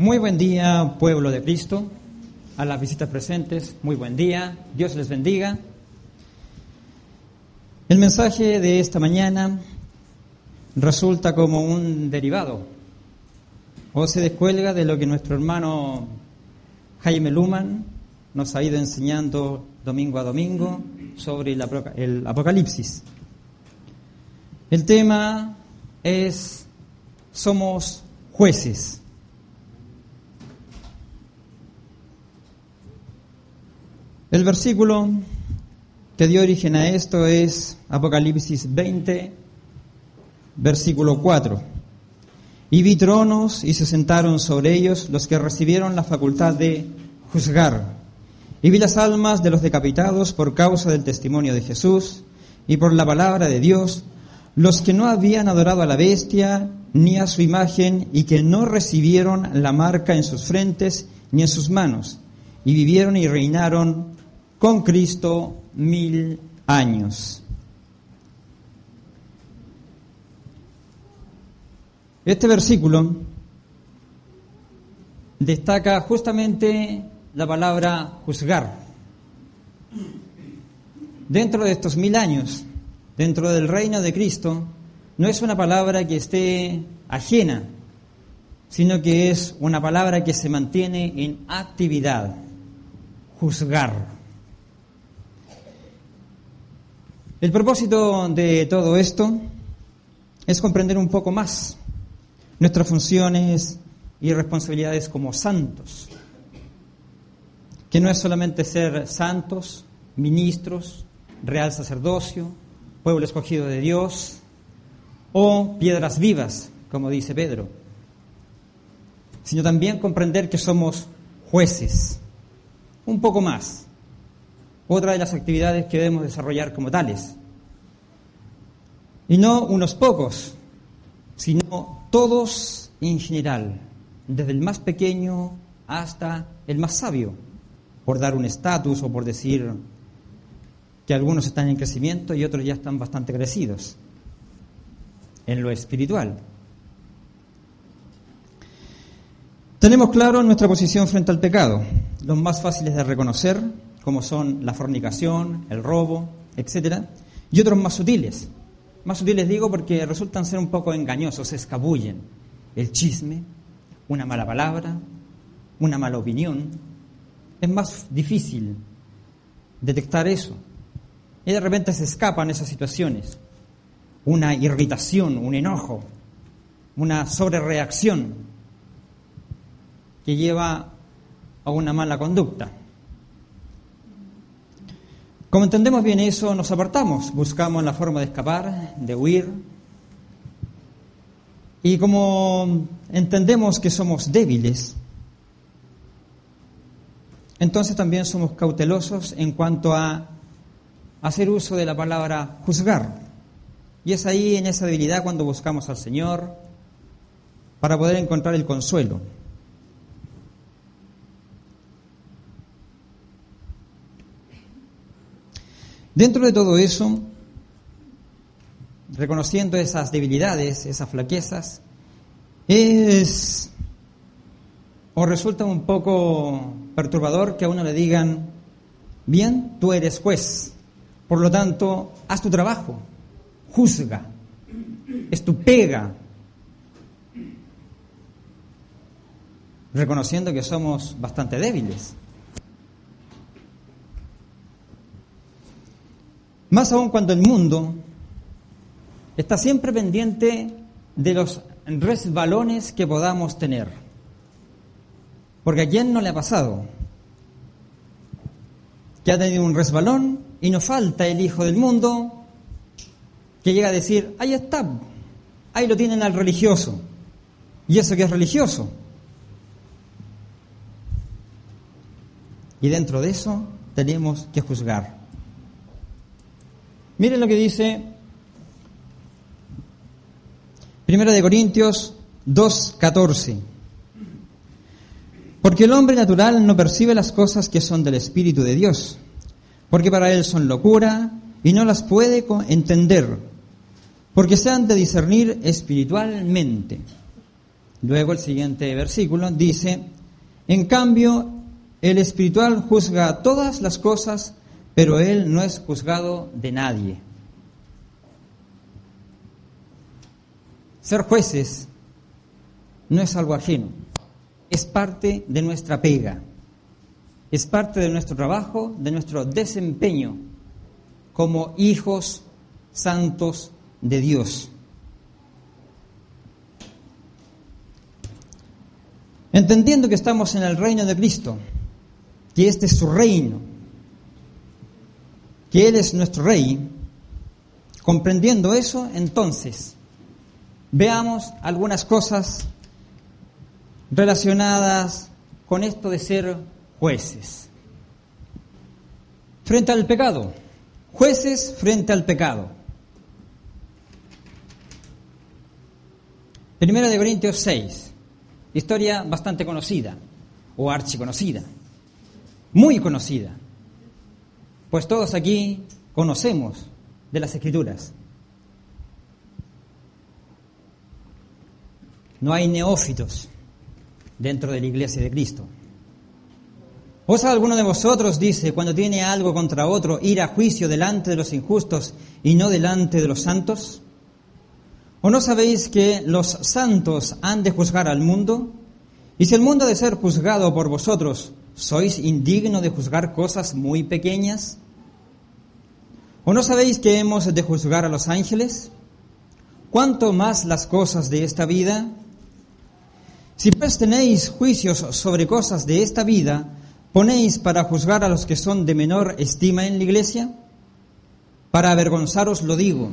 Muy buen día, pueblo de Cristo. A las visitas presentes, muy buen día. Dios les bendiga. El mensaje de esta mañana resulta como un derivado o se descuelga de lo que nuestro hermano Jaime Luman nos ha ido enseñando domingo a domingo sobre el Apocalipsis. El tema es somos jueces. El versículo que dio origen a esto es Apocalipsis 20, versículo 4. Y vi tronos y se sentaron sobre ellos los que recibieron la facultad de juzgar. Y vi las almas de los decapitados por causa del testimonio de Jesús y por la palabra de Dios, los que no habían adorado a la bestia ni a su imagen y que no recibieron la marca en sus frentes ni en sus manos, y vivieron y reinaron con Cristo mil años. Este versículo destaca justamente la palabra juzgar. Dentro de estos mil años, dentro del reino de Cristo, no es una palabra que esté ajena, sino que es una palabra que se mantiene en actividad, juzgar. El propósito de todo esto es comprender un poco más nuestras funciones y responsabilidades como santos, que no es solamente ser santos, ministros, real sacerdocio, pueblo escogido de Dios o piedras vivas, como dice Pedro, sino también comprender que somos jueces, un poco más, otra de las actividades que debemos desarrollar como tales. Y no unos pocos, sino todos en general, desde el más pequeño hasta el más sabio, por dar un estatus o por decir que algunos están en crecimiento y otros ya están bastante crecidos en lo espiritual. Tenemos claro nuestra posición frente al pecado, los más fáciles de reconocer, como son la fornicación, el robo, etc. Y otros más sutiles. Más sutiles digo porque resultan ser un poco engañosos, se escabullen. El chisme, una mala palabra, una mala opinión. Es más difícil detectar eso. Y de repente se escapan esas situaciones. Una irritación, un enojo, una sobrereacción que lleva a una mala conducta. Como entendemos bien eso, nos apartamos, buscamos la forma de escapar, de huir. Y como entendemos que somos débiles, entonces también somos cautelosos en cuanto a hacer uso de la palabra juzgar. Y es ahí en esa debilidad cuando buscamos al Señor para poder encontrar el consuelo. Dentro de todo eso, reconociendo esas debilidades, esas flaquezas, es o resulta un poco perturbador que a uno le digan, bien, tú eres juez, por lo tanto, haz tu trabajo, juzga, es tu pega, reconociendo que somos bastante débiles. Más aún cuando el mundo está siempre pendiente de los resbalones que podamos tener. Porque a quién no le ha pasado que ha tenido un resbalón y nos falta el hijo del mundo que llega a decir, ahí está, ahí lo tienen al religioso. ¿Y eso que es religioso? Y dentro de eso tenemos que juzgar. Miren lo que dice Primero de Corintios 2:14. Porque el hombre natural no percibe las cosas que son del Espíritu de Dios, porque para él son locura y no las puede entender, porque se han de discernir espiritualmente. Luego el siguiente versículo dice, en cambio, el espiritual juzga todas las cosas, pero él no es juzgado de nadie. Ser jueces no es algo ajeno, es parte de nuestra pega, es parte de nuestro trabajo, de nuestro desempeño como hijos santos de Dios. Entendiendo que estamos en el reino de Cristo, que este es su reino, que Él es nuestro rey, comprendiendo eso, entonces veamos algunas cosas relacionadas con esto de ser jueces. Frente al pecado, jueces frente al pecado. Primera de Corintios 6, historia bastante conocida, o archiconocida, muy conocida, pues todos aquí conocemos de las escrituras. No hay neófitos dentro de la iglesia de Cristo. ¿Osa alguno de vosotros, dice, cuando tiene algo contra otro, ir a juicio delante de los injustos y no delante de los santos? ¿O no sabéis que los santos han de juzgar al mundo? Y si el mundo ha de ser juzgado por vosotros, ¿sois indigno de juzgar cosas muy pequeñas? ¿O no sabéis que hemos de juzgar a los ángeles? ¿Cuánto más las cosas de esta vida? Si pues tenéis juicios sobre cosas de esta vida, ¿ponéis para juzgar a los que son de menor estima en la iglesia? Para avergonzaros lo digo.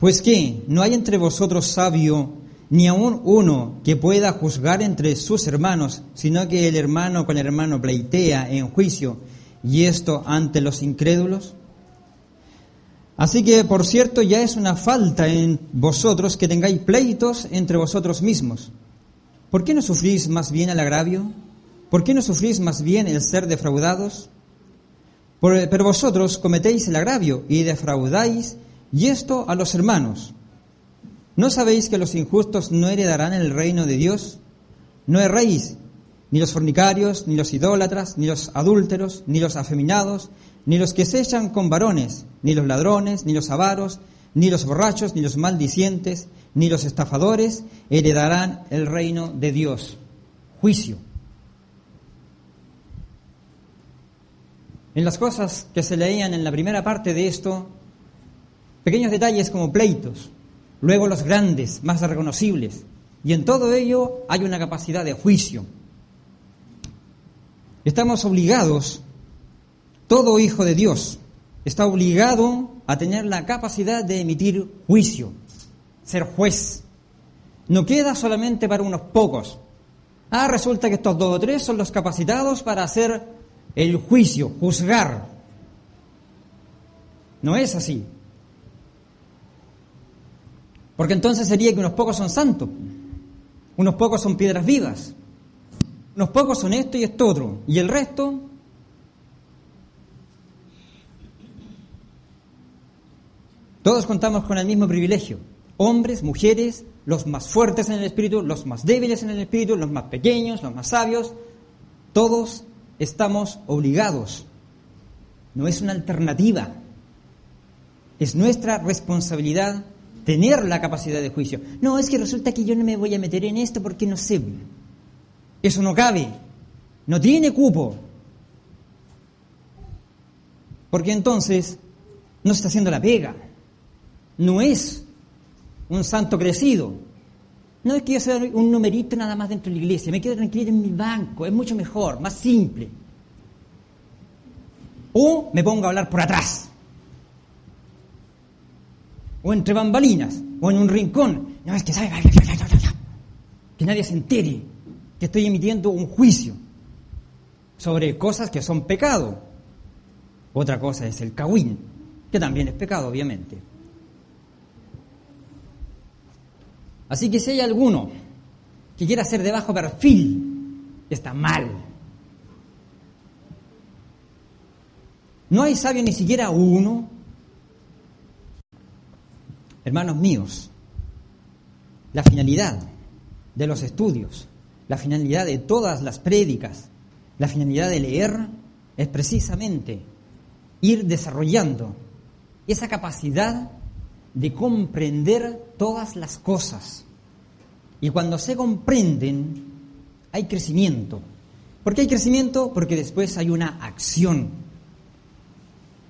Pues que no hay entre vosotros sabio ni aun uno que pueda juzgar entre sus hermanos, sino que el hermano con el hermano pleitea en juicio, y esto ante los incrédulos. Así que, por cierto, ya es una falta en vosotros que tengáis pleitos entre vosotros mismos. ¿Por qué no sufrís más bien el agravio? ¿Por qué no sufrís más bien el ser defraudados? pero vosotros cometéis el agravio y defraudáis, y esto a los hermanos. ¿No sabéis que los injustos no heredarán el reino de Dios? No erréis, ni los fornicarios, ni los idólatras, ni los adúlteros, ni los afeminados, ni los que se echan con varones, ni los ladrones, ni los avaros, ni los borrachos, ni los maldicientes, ni los estafadores heredarán el reino de Dios. Juicio. En las cosas que se leían en la primera parte de esto, pequeños detalles como pleitos, luego los grandes, más reconocibles, y en todo ello hay una capacidad de juicio. Estamos obligados todo hijo de Dios está obligado a tener la capacidad de emitir juicio, ser juez. No queda solamente para unos pocos. Ah, resulta que estos dos o tres son los capacitados para hacer el juicio, juzgar. No es así. Porque entonces sería que unos pocos son santos, unos pocos son piedras vivas, unos pocos son esto y esto otro, y el resto Todos contamos con el mismo privilegio. Hombres, mujeres, los más fuertes en el espíritu, los más débiles en el espíritu, los más pequeños, los más sabios. Todos estamos obligados. No es una alternativa. Es nuestra responsabilidad tener la capacidad de juicio. No, es que resulta que yo no me voy a meter en esto porque no sé. Eso no cabe. No tiene cupo. Porque entonces no está haciendo la pega no es un santo crecido. No es que yo sea un numerito nada más dentro de la iglesia, me quedo tranquilo en mi banco, es mucho mejor, más simple. O me pongo a hablar por atrás, o entre bambalinas, o en un rincón. No, es que sabe, que nadie se entere que estoy emitiendo un juicio sobre cosas que son pecado. Otra cosa es el cagüín, que también es pecado, obviamente. Así que si hay alguno que quiera ser de bajo perfil, está mal. No hay sabio ni siquiera uno. Hermanos míos, la finalidad de los estudios, la finalidad de todas las prédicas, la finalidad de leer es precisamente ir desarrollando esa capacidad de comprender todas las cosas. Y cuando se comprenden, hay crecimiento. ¿Por qué hay crecimiento? Porque después hay una acción,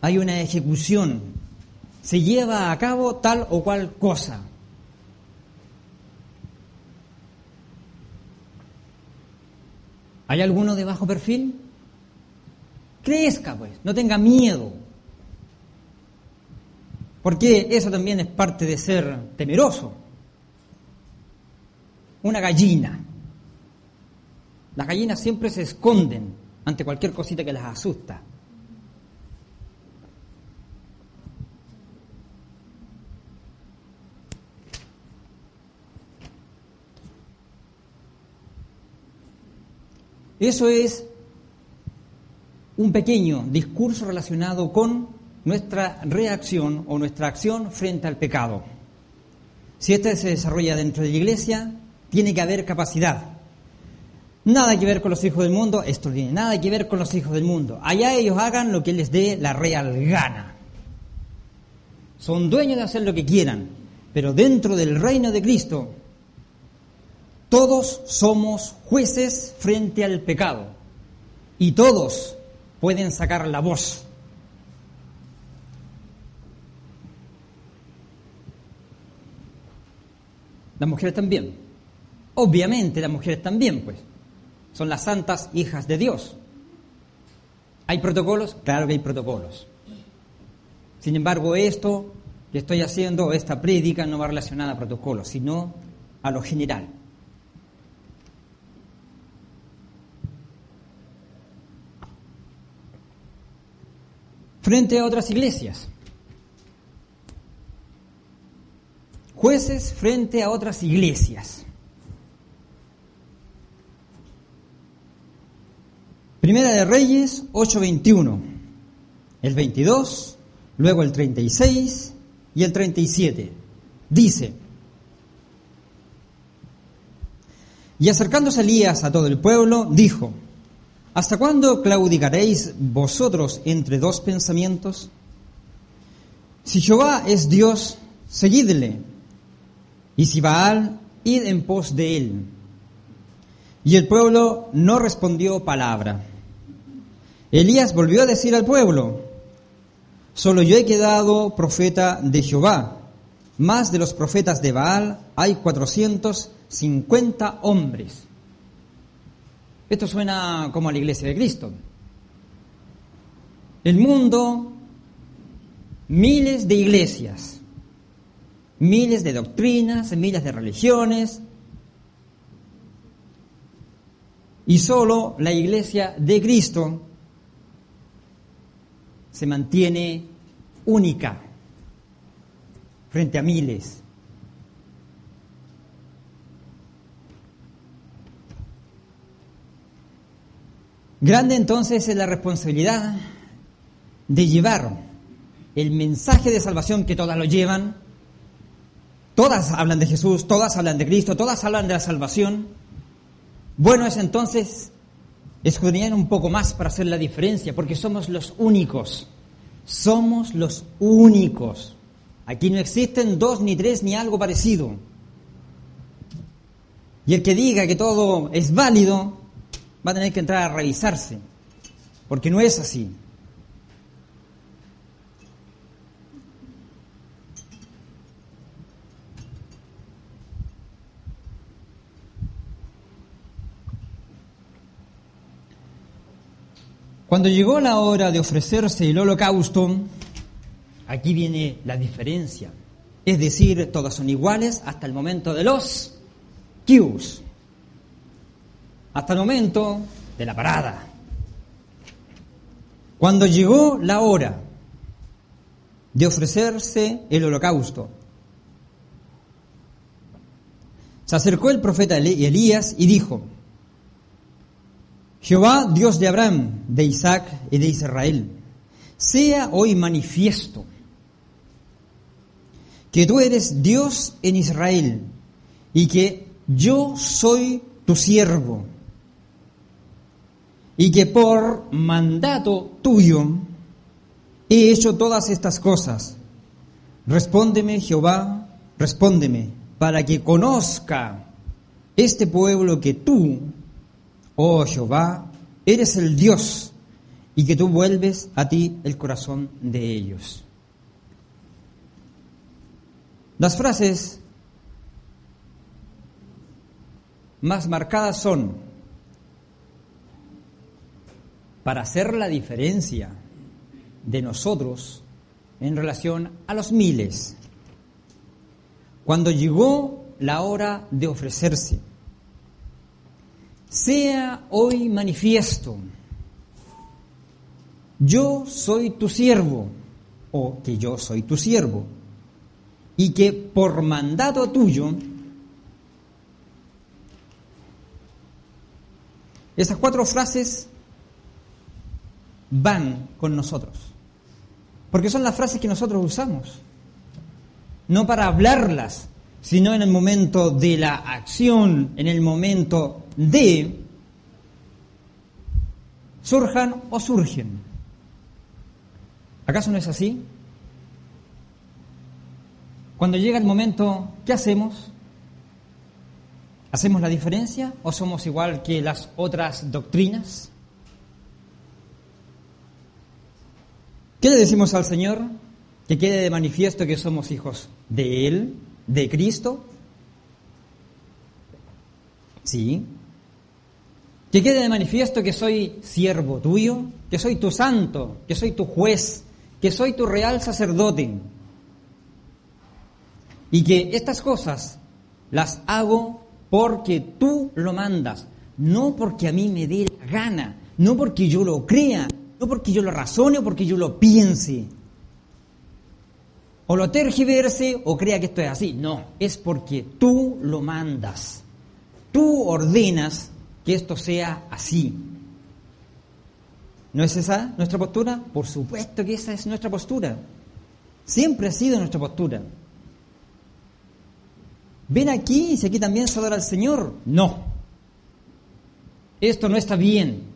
hay una ejecución, se lleva a cabo tal o cual cosa. ¿Hay alguno de bajo perfil? Crezca, pues, no tenga miedo. Porque eso también es parte de ser temeroso. Una gallina. Las gallinas siempre se esconden ante cualquier cosita que las asusta. Eso es un pequeño discurso relacionado con nuestra reacción o nuestra acción frente al pecado. Si este se desarrolla dentro de la iglesia, tiene que haber capacidad. Nada que ver con los hijos del mundo, esto tiene nada que ver con los hijos del mundo. Allá ellos hagan lo que les dé la real gana. Son dueños de hacer lo que quieran, pero dentro del reino de Cristo todos somos jueces frente al pecado y todos pueden sacar la voz. Las mujeres también. Obviamente las mujeres también, pues. Son las santas hijas de Dios. ¿Hay protocolos? Claro que hay protocolos. Sin embargo, esto que estoy haciendo, esta prédica, no va relacionada a protocolos, sino a lo general. Frente a otras iglesias. Jueces frente a otras iglesias. Primera de Reyes 8:21, el 22, luego el 36 y el 37. Dice, y acercándose Elías a todo el pueblo, dijo, ¿Hasta cuándo claudicaréis vosotros entre dos pensamientos? Si Jehová es Dios, seguidle, y si Baal, id en pos de él. Y el pueblo no respondió palabra. Elías volvió a decir al pueblo, solo yo he quedado profeta de Jehová, más de los profetas de Baal hay cuatrocientos cincuenta hombres. Esto suena como a la iglesia de Cristo. El mundo, miles de iglesias, miles de doctrinas, miles de religiones, y solo la iglesia de Cristo se mantiene única frente a miles. Grande entonces es la responsabilidad de llevar el mensaje de salvación que todas lo llevan. Todas hablan de Jesús, todas hablan de Cristo, todas hablan de la salvación. Bueno es entonces escudriñar un poco más para hacer la diferencia, porque somos los únicos. Somos los únicos. Aquí no existen dos, ni tres, ni algo parecido. Y el que diga que todo es válido, va a tener que entrar a revisarse, porque no es así. Cuando llegó la hora de ofrecerse el holocausto, aquí viene la diferencia. Es decir, todas son iguales hasta el momento de los Qs hasta el momento de la parada. Cuando llegó la hora de ofrecerse el holocausto, se acercó el profeta Elías y dijo, Jehová, Dios de Abraham, de Isaac y de Israel, sea hoy manifiesto que tú eres Dios en Israel y que yo soy tu siervo y que por mandato tuyo he hecho todas estas cosas. Respóndeme, Jehová, respóndeme, para que conozca este pueblo que tú, oh Jehová, eres el Dios y que tú vuelves a ti el corazón de ellos. Las frases más marcadas son para hacer la diferencia de nosotros en relación a los miles. Cuando llegó la hora de ofrecerse, sea hoy manifiesto, yo soy tu siervo, o que yo soy tu siervo, y que por mandato tuyo, esas cuatro frases van con nosotros, porque son las frases que nosotros usamos, no para hablarlas, sino en el momento de la acción, en el momento de surjan o surgen. ¿Acaso no es así? Cuando llega el momento, ¿qué hacemos? ¿Hacemos la diferencia o somos igual que las otras doctrinas? ¿Qué le decimos al Señor? Que quede de manifiesto que somos hijos de Él, de Cristo. Sí. Que quede de manifiesto que soy siervo tuyo, que soy tu santo, que soy tu juez, que soy tu real sacerdote y que estas cosas las hago porque tú lo mandas, no porque a mí me dé la gana, no porque yo lo crea, no porque yo lo razone o porque yo lo piense, o lo tergiverse o crea que esto es así, no, es porque tú lo mandas, tú ordenas que esto sea así. ¿No es esa nuestra postura? Por supuesto que esa es nuestra postura. Siempre ha sido nuestra postura. Ven aquí y si aquí también se adora al Señor. No. Esto no está bien.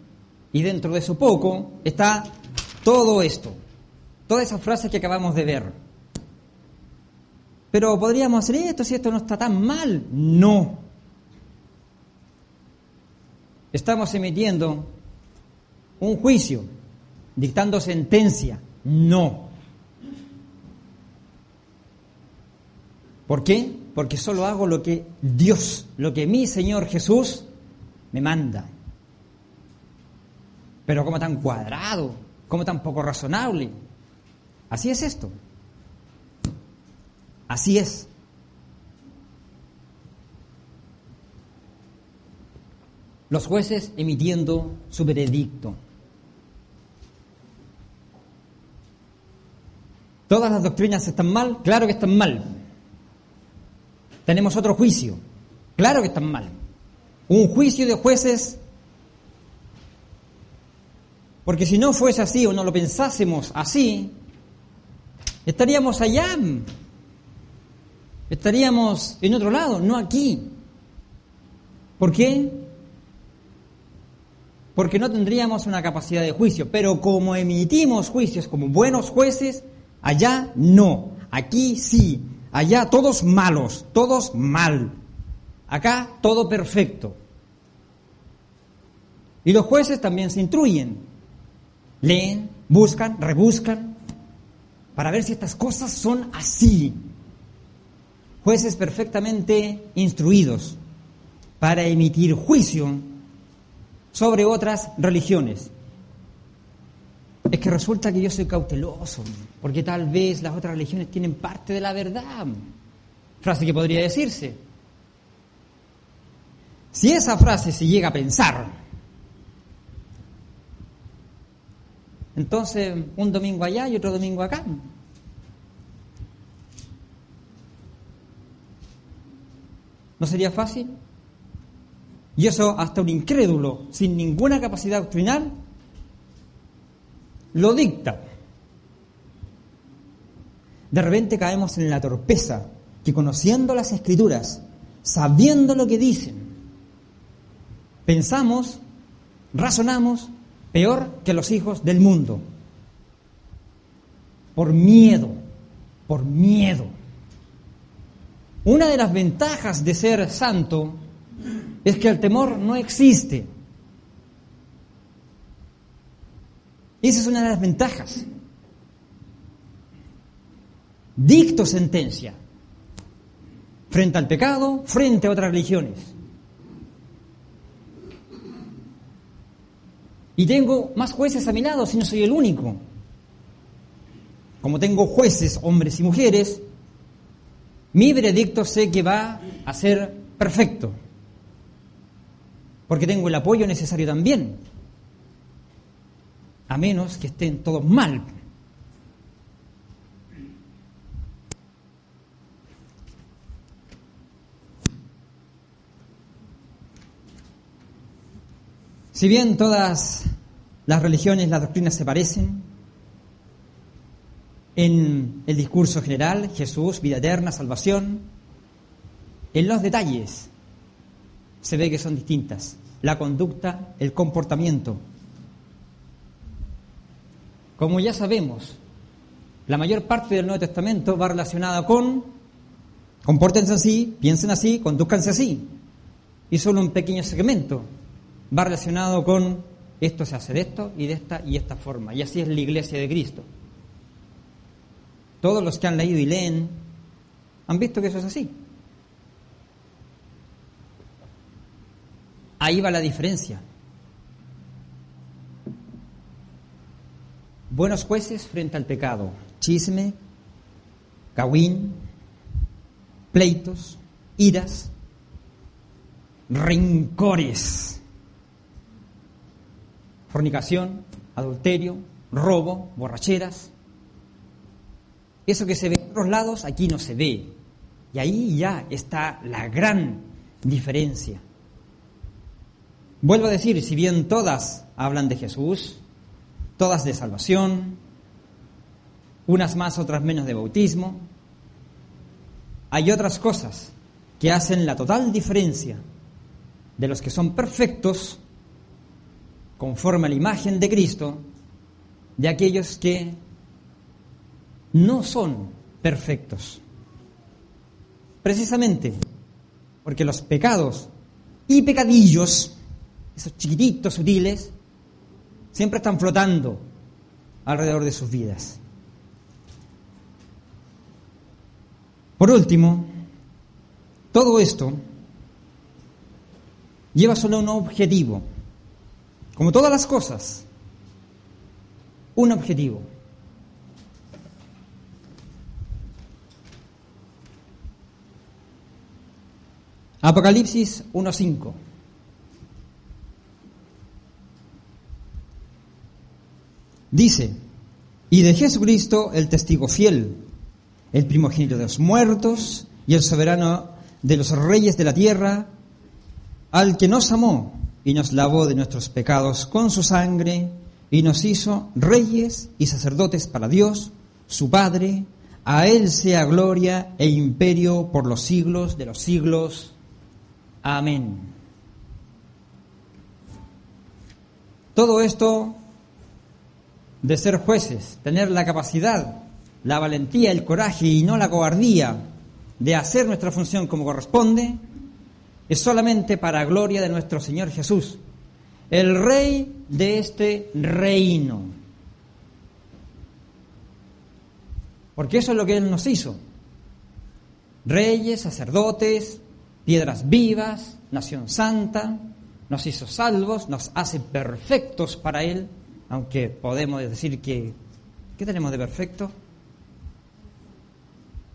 Y dentro de eso poco está todo esto. Todas esas frases que acabamos de ver. Pero podríamos hacer esto si esto no está tan mal. No. Estamos emitiendo un juicio, dictando sentencia. No. ¿Por qué? Porque solo hago lo que Dios, lo que mi Señor Jesús me manda. Pero como tan cuadrado, como tan poco razonable. Así es esto. Así es. Los jueces emitiendo su veredicto. ¿Todas las doctrinas están mal? Claro que están mal. Tenemos otro juicio. Claro que están mal. Un juicio de jueces. Porque si no fuese así o no lo pensásemos así, estaríamos allá. Estaríamos en otro lado, no aquí. ¿Por qué? Porque no tendríamos una capacidad de juicio. Pero como emitimos juicios como buenos jueces, Allá no, aquí sí, allá todos malos, todos mal, acá todo perfecto. Y los jueces también se instruyen, leen, buscan, rebuscan, para ver si estas cosas son así. Jueces perfectamente instruidos para emitir juicio sobre otras religiones. Es que resulta que yo soy cauteloso, porque tal vez las otras religiones tienen parte de la verdad. Frase que podría decirse. Si esa frase se llega a pensar, entonces un domingo allá y otro domingo acá. ¿No sería fácil? Y eso hasta un incrédulo, sin ninguna capacidad doctrinal, lo dicta. De repente caemos en la torpeza que conociendo las escrituras sabiendo lo que dicen. Pensamos, razonamos peor que los hijos del mundo. Por miedo, por miedo. Una de las ventajas de ser santo es que el temor no existe. Esa es una de las ventajas. Dicto sentencia frente al pecado, frente a otras religiones. Y tengo más jueces a mi lado si no soy el único. Como tengo jueces, hombres y mujeres, mi veredicto sé que va a ser perfecto. Porque tengo el apoyo necesario también. A menos que estén todos mal. Si bien todas las religiones, las doctrinas se parecen, en el discurso general, Jesús, vida eterna, salvación, en los detalles se ve que son distintas. La conducta, el comportamiento. Como ya sabemos, la mayor parte del Nuevo Testamento va relacionada con compórtense así, piensen así, conduzcanse así. Y solo un pequeño segmento va relacionado con esto se hace de esto y de esta y esta forma. Y así es la iglesia de Cristo. Todos los que han leído y leen han visto que eso es así. Ahí va la diferencia. Buenos jueces frente al pecado. Chisme, cagüín, pleitos, iras, rencores fornicación, adulterio, robo, borracheras. Eso que se ve en otros lados, aquí no se ve. Y ahí ya está la gran diferencia. Vuelvo a decir, si bien todas hablan de Jesús, todas de salvación, unas más, otras menos de bautismo, hay otras cosas que hacen la total diferencia de los que son perfectos conforme a la imagen de Cristo, de aquellos que no son perfectos. Precisamente porque los pecados y pecadillos, esos chiquititos, sutiles, siempre están flotando alrededor de sus vidas. Por último, todo esto lleva solo un objetivo, como todas las cosas, un objetivo. Apocalipsis 1.5. Dice, y de Jesucristo el testigo fiel, el primogénito de los muertos y el soberano de los reyes de la tierra, al que nos amó y nos lavó de nuestros pecados con su sangre y nos hizo reyes y sacerdotes para Dios, su Padre. A Él sea gloria e imperio por los siglos de los siglos. Amén. Todo esto de ser jueces, tener la capacidad, la valentía, el coraje y no la cobardía de hacer nuestra función como corresponde, es solamente para gloria de nuestro Señor Jesús, el Rey de este reino. Porque eso es lo que Él nos hizo. Reyes, sacerdotes, piedras vivas, nación santa, nos hizo salvos, nos hace perfectos para Él, aunque podemos decir que, ¿qué tenemos de perfecto?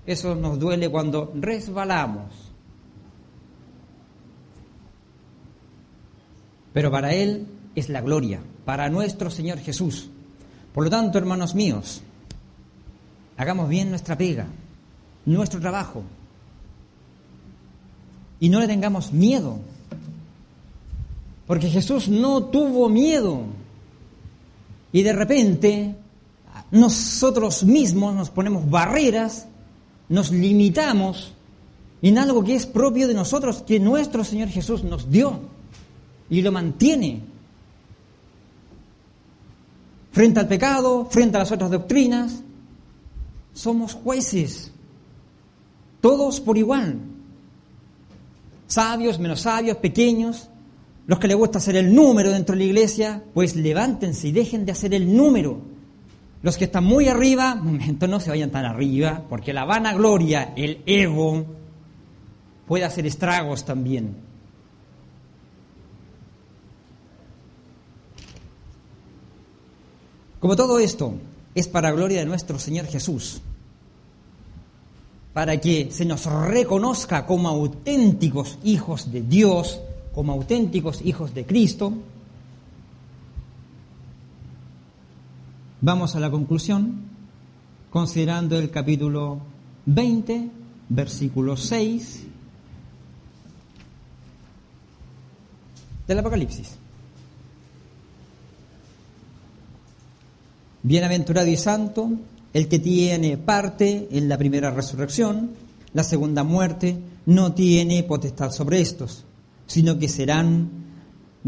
Eso nos duele cuando resbalamos pero para Él es la gloria, para nuestro Señor Jesús. Por lo tanto, hermanos míos, hagamos bien nuestra pega, nuestro trabajo, y no le tengamos miedo, porque Jesús no tuvo miedo, y de repente nosotros mismos nos ponemos barreras, nos limitamos en algo que es propio de nosotros, que nuestro Señor Jesús nos dio y lo mantiene. Frente al pecado, frente a las otras doctrinas, somos jueces, todos por igual, sabios, menos sabios, pequeños, los que les gusta hacer el número dentro de la iglesia, pues levántense y dejen de hacer el número. Los que están muy arriba, momento no se vayan tan arriba, porque la vanagloria, el ego, puede hacer estragos también. Como todo esto es para gloria de nuestro Señor Jesús, para que se nos reconozca como auténticos hijos de Dios, como auténticos hijos de Cristo, vamos a la conclusión considerando el capítulo 20, versículo 6 del Apocalipsis. Bienaventurado y santo el que tiene parte en la primera resurrección, la segunda muerte no tiene potestad sobre estos, sino que serán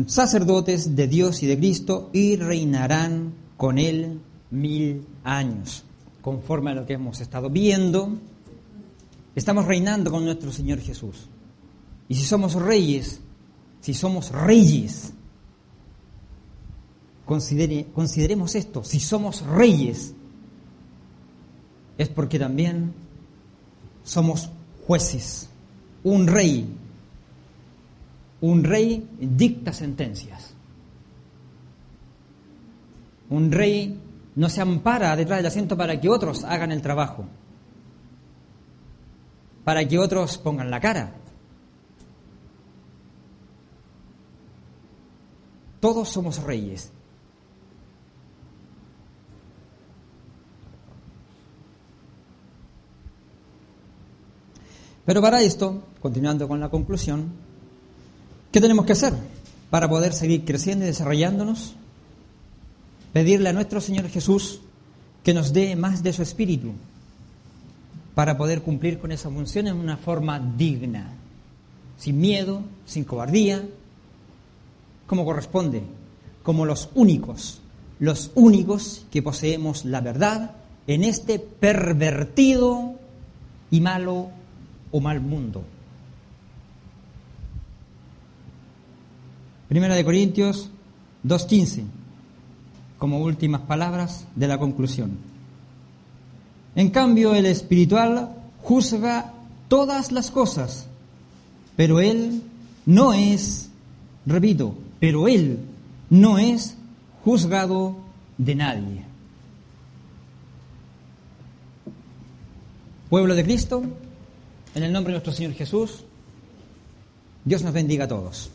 sacerdotes de Dios y de Cristo y reinarán con él mil años. Conforme a lo que hemos estado viendo, estamos reinando con nuestro Señor Jesús. Y si somos reyes, si somos reyes, consideremos esto, si somos reyes, es porque también somos jueces. Un rey, un rey dicta sentencias. Un rey no se ampara detrás del asiento para que otros hagan el trabajo, para que otros pongan la cara. Todos somos reyes Pero para esto, continuando con la conclusión, ¿qué tenemos que hacer para poder seguir creciendo y desarrollándonos? Pedirle a nuestro Señor Jesús que nos dé más de su espíritu para poder cumplir con esa función en una forma digna, sin miedo, sin cobardía, como corresponde, como los únicos, los únicos que poseemos la verdad en este pervertido y malo o mal mundo. Primera de Corintios 2.15, como últimas palabras de la conclusión. En cambio, el espiritual juzga todas las cosas, pero él no es, repito, pero él no es juzgado de nadie. Pueblo de Cristo, en el nombre de nuestro Señor Jesús, Dios nos bendiga a todos.